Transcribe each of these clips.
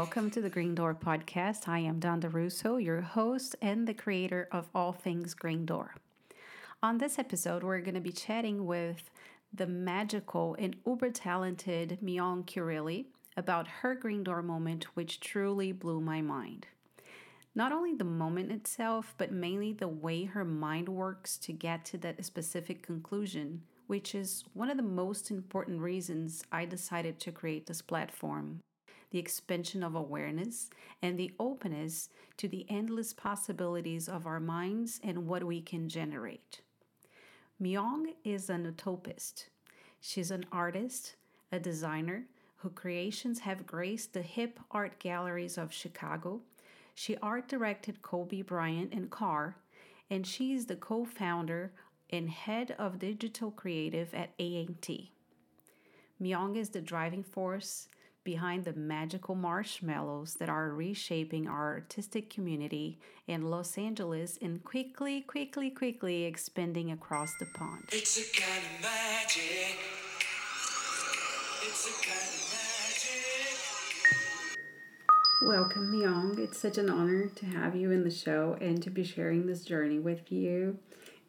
Welcome to the Green Door podcast. I am Donda Russo, your host and the creator of all things Green Door. On this episode, we're going to be chatting with the magical and uber talented Myong Kurily about her Green Door moment, which truly blew my mind. Not only the moment itself, but mainly the way her mind works to get to that specific conclusion, which is one of the most important reasons I decided to create this platform the expansion of awareness, and the openness to the endless possibilities of our minds and what we can generate. Myong is an utopist. She's an artist, a designer, whose creations have graced the hip art galleries of Chicago. She art directed Kobe Bryant and Car, and she is the co founder and head of digital creative at A&T. Myong is the driving force behind the magical marshmallows that are reshaping our artistic community in Los Angeles and quickly, quickly, quickly expanding across the pond. It's a kind of magic. It's a kind of magic. Welcome, Myong. It's such an honor to have you in the show and to be sharing this journey with you.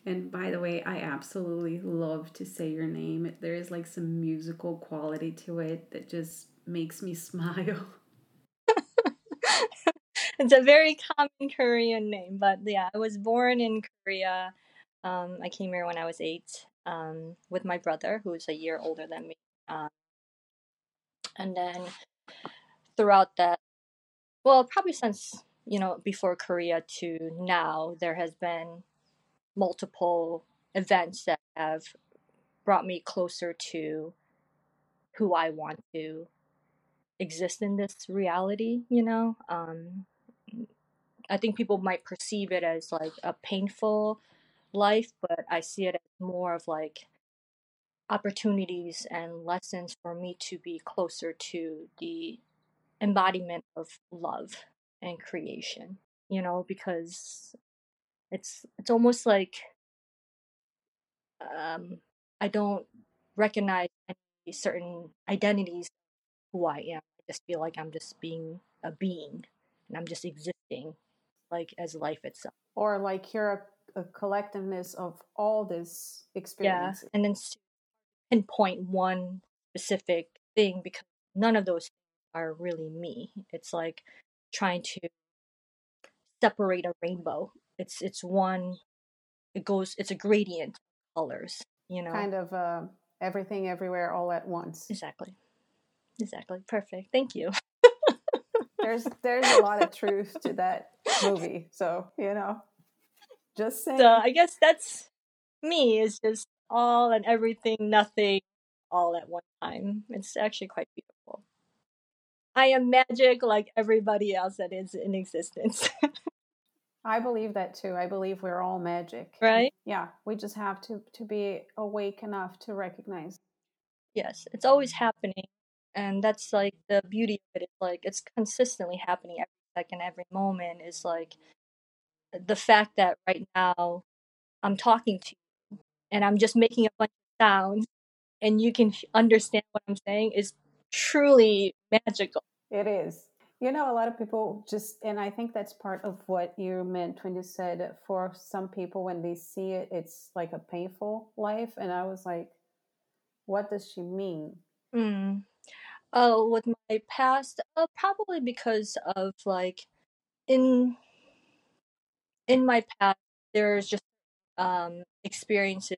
And by the way, I absolutely love to say your name. There is like some musical quality to it that just makes me smile. it's a very common Korean name, but yeah, I was born in Korea. Um, I came here when I was eight um, with my brother, who's a year older than me. Um, and then throughout that, well, probably since, you know, before Korea to now, there has been multiple events that have brought me closer to who I want to exist in this reality, you know? Um, I think people might perceive it as like a painful life, but I see it as more of like opportunities and lessons for me to be closer to the embodiment of love and creation, you know, because it's it's almost like um, I don't recognize certain identities who I am just feel like I'm just being a being and I'm just existing like as life itself. Or like you're a, a collectiveness of all this experience. Yeah. And then pinpoint one specific thing because none of those are really me. It's like trying to separate a rainbow. It's it's one it goes it's a gradient of colors, you know. Kind of uh everything everywhere all at once. Exactly. Exactly. Perfect. Thank you. there's there's a lot of truth to that movie. So, you know. Just saying. So I guess that's me is just all and everything, nothing, all at one time. It's actually quite beautiful. I am magic like everybody else that is in existence. I believe that too. I believe we're all magic. Right? Yeah. We just have to to be awake enough to recognize. Yes, it's always happening and that's like the beauty of it it's like it's consistently happening every second every moment is like the fact that right now i'm talking to you and i'm just making a bunch of sounds and you can understand what i'm saying is truly magical. It is. You know a lot of people just and i think that's part of what you meant when you said for some people when they see it it's like a painful life and i was like what does she mean? Mm. Oh, with my past, uh, probably because of like in in my past, there's just um experiences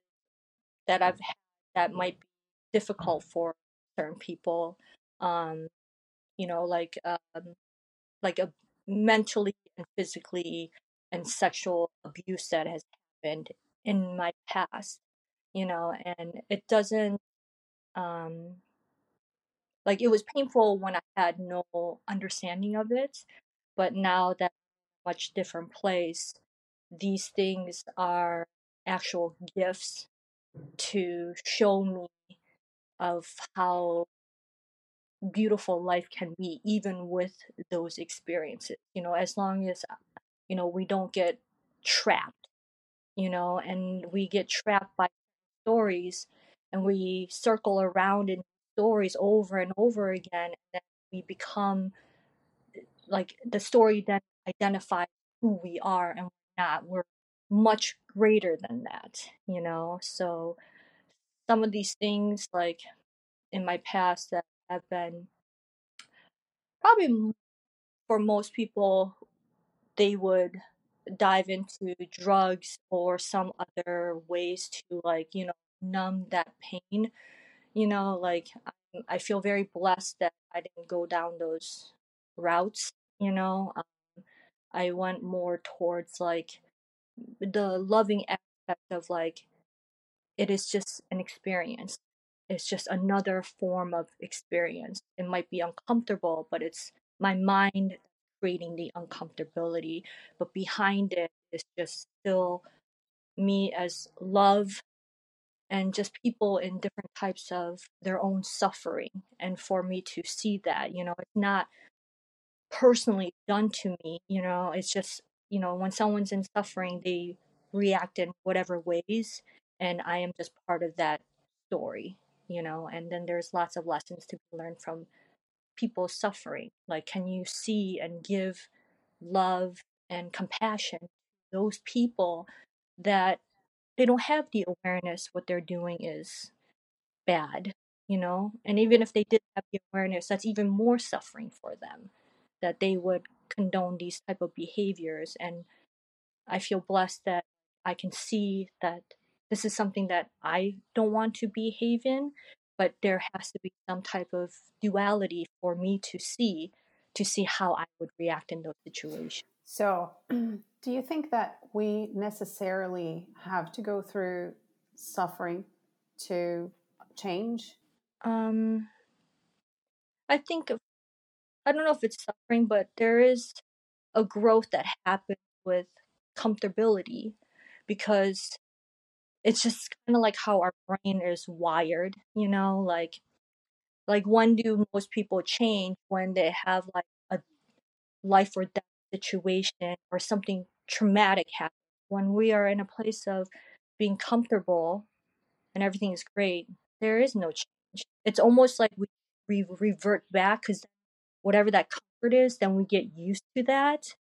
that I've had that might be difficult for certain people. Um, you know, like um, like a mentally and physically and sexual abuse that has happened in my past. You know, and it doesn't um like it was painful when I had no understanding of it, but now that much different place, these things are actual gifts to show me of how beautiful life can be even with those experiences you know as long as you know we don't get trapped you know and we get trapped by stories and we circle around in stories over and over again and then we become like the story then identifies who we are and we're not. We're much greater than that, you know. So some of these things, like in my past, that have been probably for most people, they would dive into drugs or some other ways to like you know numb that pain you know like i feel very blessed that i didn't go down those routes you know um, i went more towards like the loving aspect of like it is just an experience. It's just another form of experience. It might be uncomfortable but it's my mind creating the uncomfortability but behind it is just still me as love and just people in different types of their own suffering and for me to see that you know it's not personally done to me you know it's just you know when someone's in suffering they react in whatever ways and i am just part of that story you know and then there's lots of lessons to be learned from people suffering like can you see and give love and compassion to those people that they don't have the awareness what they're doing is bad you know? And even if they did have the awareness that's even more suffering for them that they would condone these type of behaviors and i feel blessed that i can see that this is something that i don't want to behave in but there has to be some type of duality for me to see to see how i would react in those situations. So do you think that we necessarily have to go through suffering to change? Um i think I don't know if it's suffering, but there is a growth that happens with comfortability because it's just kind of like how our brain is wired, you know, like like when do most people change? When they have like a life or death situation or something traumatic happen. When we are in a place of being comfortable and everything is great, there is no change. It's almost like we, we revert back because whatever that comfort is, then we get used to that.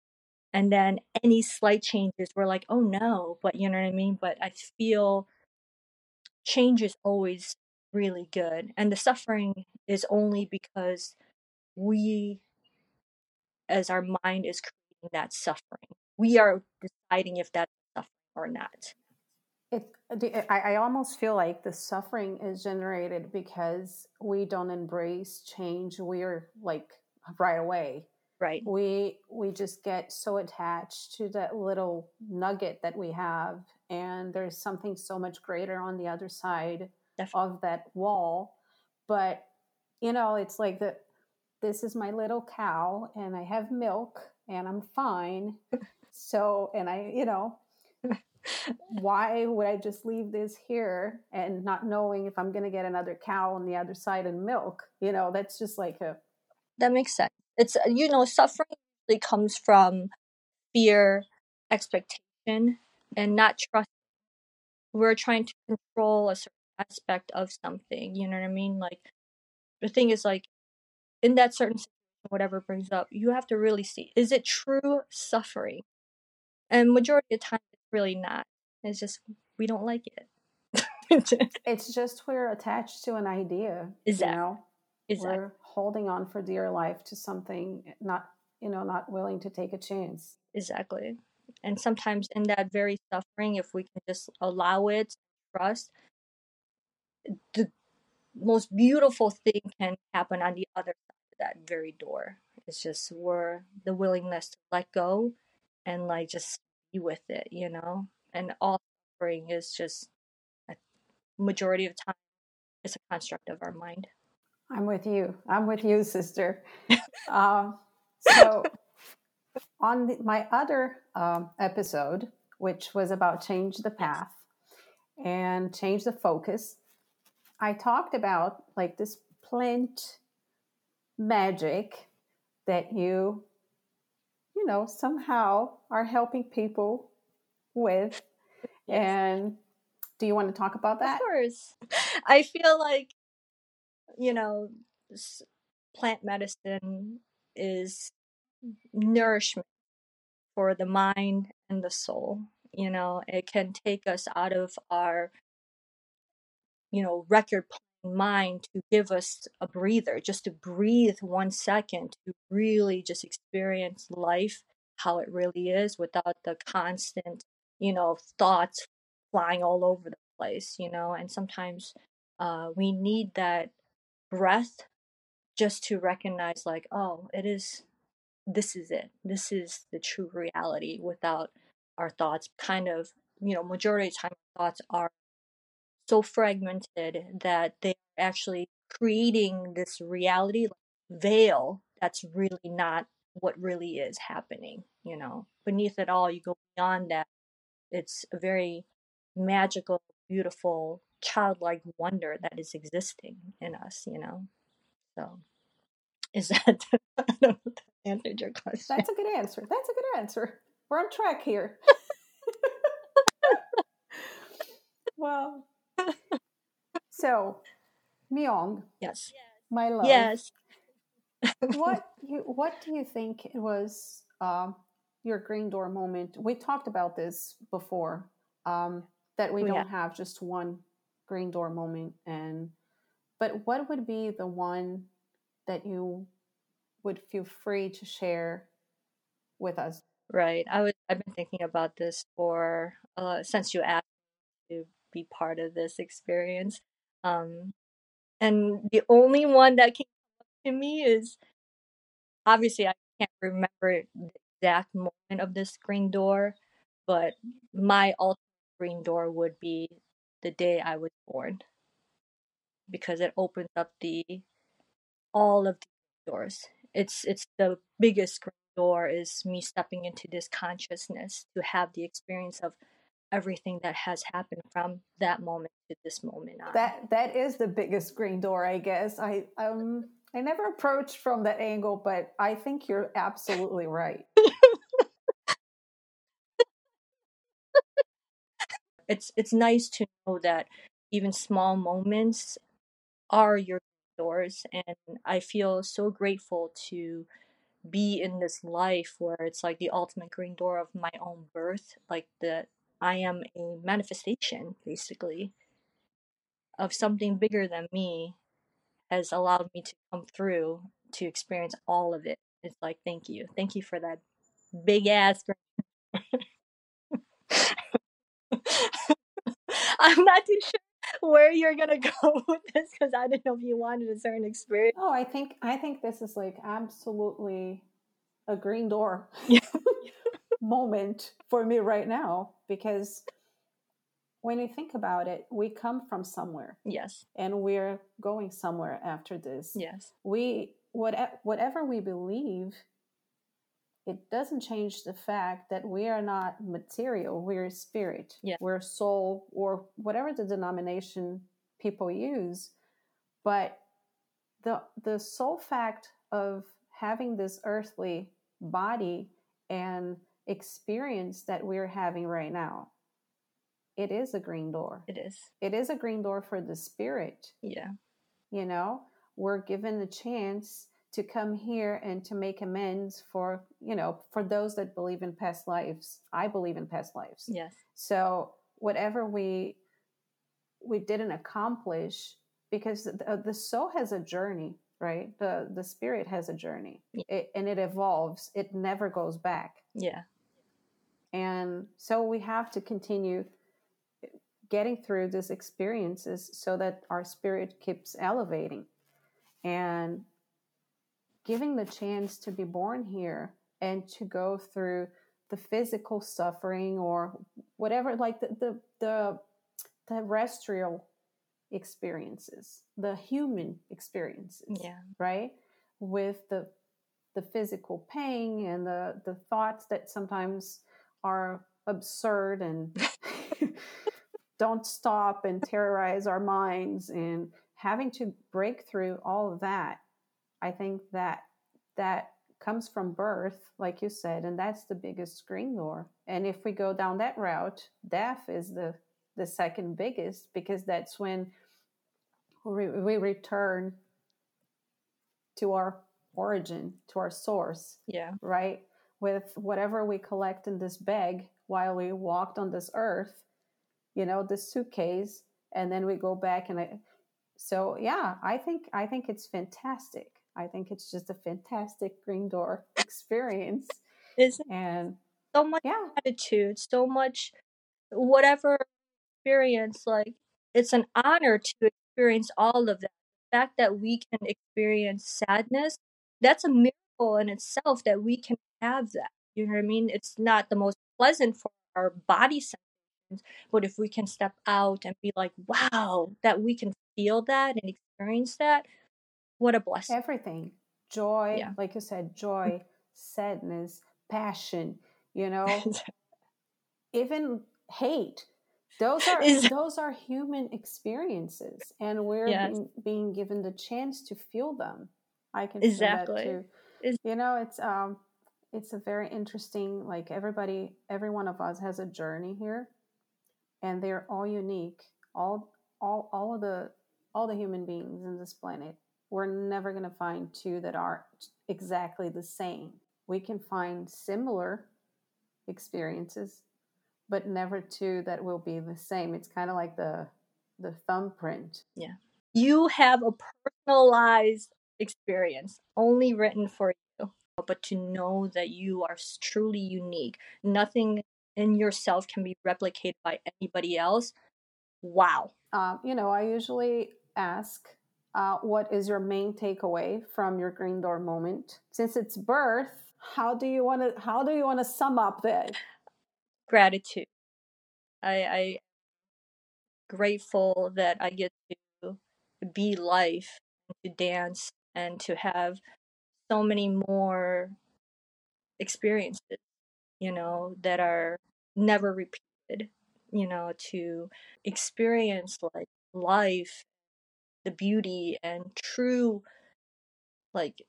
And then any slight changes, we're like, oh no, but you know what I mean? But I feel change is always really good. And the suffering is only because we, as our mind is creating that suffering, we are deciding if that's suffering or not. It, I, I almost feel like the suffering is generated because we don't embrace change. We're like right away right we we just get so attached to that little nugget that we have and there's something so much greater on the other side Definitely. of that wall but you know it's like that this is my little cow and i have milk and i'm fine so and i you know why would i just leave this here and not knowing if i'm going to get another cow on the other side and milk you know that's just like a that makes sense. It's uh, you know suffering really comes from fear, expectation, and not trust. We're trying to control a certain aspect of something. You know what I mean? Like the thing is like in that certain situation, whatever brings up, you have to really see is it true suffering, and majority of the time it's really not. It's just we don't like it. it's just we're attached to an idea. Exactly. You know? Exactly. We're holding on for dear life to something, eh, not you know, not willing to take a chance. Exactly. And sometimes in that very suffering, if we can just allow it, trust, the most beautiful thing can happen on the other side of that very door. It's just we're the willingness to let go and like just be with it, you know? And all suffering is just a majority of time it's a construct of our mind. I'm with you. I'm with you, sister. uh, so, on the, my other um, episode, which was about change the path and change the focus, I talked about like this plant magic that you, you know, somehow are helping people with. Yes. And do you want to talk about that? Of course. I feel like you know, plant medicine is nourishment for the mind and the soul. You know, it can take us out of our, you know, record mind to give us a breather, just to breathe one second, to really just experience life how it really is without the constant, you know, thoughts flying all over the place, you know, and sometimes uh, we need that breath just to recognize like oh it is this is it. This is the true reality without our thoughts. Kind of you know majority of time thoughts are so fragmented that they're actually creating this reality veil that's really not what really is happening you know beneath it all you go beyond that it's a very magical beautiful childlike wonder that is existing in us you know so is that I don't know if that answered your question? That's a good answer. That's a good answer. We're on track here. well, so Myong, Yes. my love. Yes. what you what do you think it was um, your green door moment? We talked about this before. Um, that we Oh, don't yeah. have just one green door moment, and but what would be the one that you would feel free to share with us? Right. I was I've been thinking about this for uh since you asked to be part of this experience. Um and the only one that came up to me is obviously I can't remember the exact moment of the green door, but my ultimate green door would be the day I was born. Because it opens up the all of the doors. It's it's the biggest green door is me stepping into this consciousness to have the experience of everything that has happened from that moment to this moment on. That that is the biggest green door, I guess. I um I never approached from that angle, but I think you're absolutely right. it's it's nice to know that even small moments are your doors and I feel so grateful to be in this life where it's like the ultimate green door of my own birth like that I am a manifestation basically of something bigger than me has allowed me to come through to experience all of it. It's like thank you. Thank you for that big ass I'm not too sure where you're gonna go with this because I didn't know if you wanted a certain experience. Oh, I think I think this is like absolutely a green door Yeah. moment for me right now because when you think about it, we come from somewhere Yes, and we're going somewhere after this. yes, we what, whatever we believe it doesn't change the fact that we are not material we're spirit Yeah. we're soul or whatever the denomination people use but the the sole fact of having this earthly body and experience that we're having right now. It is a green door. It is. it is a green door for the spirit. Yeah, you know we're given the chance to come here and to make amends for you know for those that believe in past lives. I believe in past lives. Yes, so whatever we we didn't accomplish because the, the soul has a journey right? The the spirit has a journey. Yeah. it, and it evolves. It never goes back. Yeah, and so we have to continue getting through these experiences so that our spirit keeps elevating and giving the chance to be born here and to go through the physical suffering or whatever like the the the, the terrestrial experiences the human experiences yeah, right? With the the physical pain and the the thoughts that sometimes are absurd and don't stop and terrorize our minds and having to break through all of that i think that that comes from birth like you said and that's the biggest green door. And if we go down that route death is the the second biggest because that's when we, we return to our origin, to our source, Yeah. right? With whatever we collect in this bag while we walked on this earth, you know, this suitcase, and then we go back and I, so yeah, I think I think it's fantastic. I think it's just a fantastic green door experience. It's And so much yeah, gratitude, so much whatever experience, like it's an honor to experience all of that. The fact that we can experience sadness, that's a miracle in itself that we can have that. You know what I mean? It's not the most pleasant for our body sensations, but if we can step out and be like, wow, that we can feel that and experience that, what a blessing. everything joy, Yeah. like you said, joy, sadness, passion, you know, even hate those are Is- those are human experiences and we're Yes. being, being given the chance to feel them i can Exactly. that too Is- you know it's um it's a very interesting like everybody every one of us has a journey here and they're all unique all all all of the all the human beings in this planet we're never going to find two that are exactly the same we can find similar experiences but never two that will be the same. It's kind of like the the thumbprint. Yeah. you have a personalized experience only written for you but to know that you are truly unique. Nothing in yourself can be replicated by anybody else. Wow. Um, you know i usually ask uh, what is your main takeaway from your green door moment? Since it's birth how do you want to how do you want to sum up that gratitude. I i grateful that i get to be life to dance and to have so many more experiences you know that are never repeated you know to experience like life the beauty and true like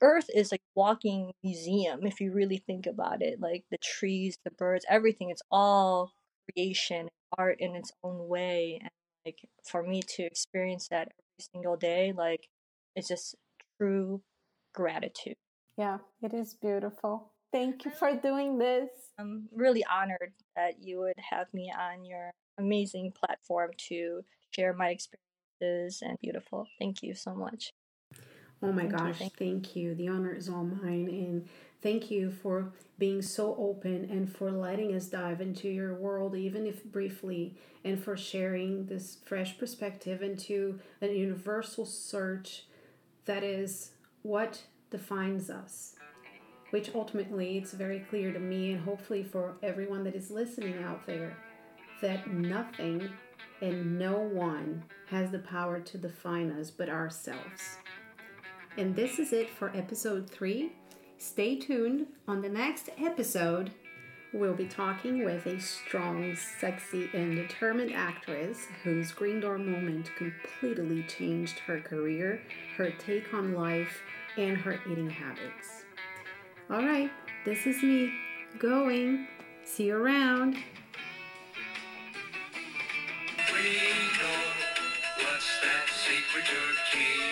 earth is like walking museum if you really think about it like the trees the birds everything it's all creation art in its own way and like for me to experience that every single day like it's just true gratitude. Yeah it is beautiful. Thank you for doing this. I'm really honored that you would have me on your amazing platform to share my experiences and beautiful. Thank you so much Oh my Thank gosh, thank thank you. The honor is all mine. And thank you for being so open and for letting us dive into your world, even if briefly, and for sharing this fresh perspective into a universal search that is what defines us. Which ultimately, it's very clear to me, and hopefully for everyone that is listening out there, that nothing and no one has the power to define us but ourselves. And this is it for episode three. Stay tuned. On the next episode, we'll be talking with a strong, sexy, and determined actress whose Green Door moment completely changed her career, her take on life, and her eating habits. All right, this is me going. See you around. We know what's that secret you're.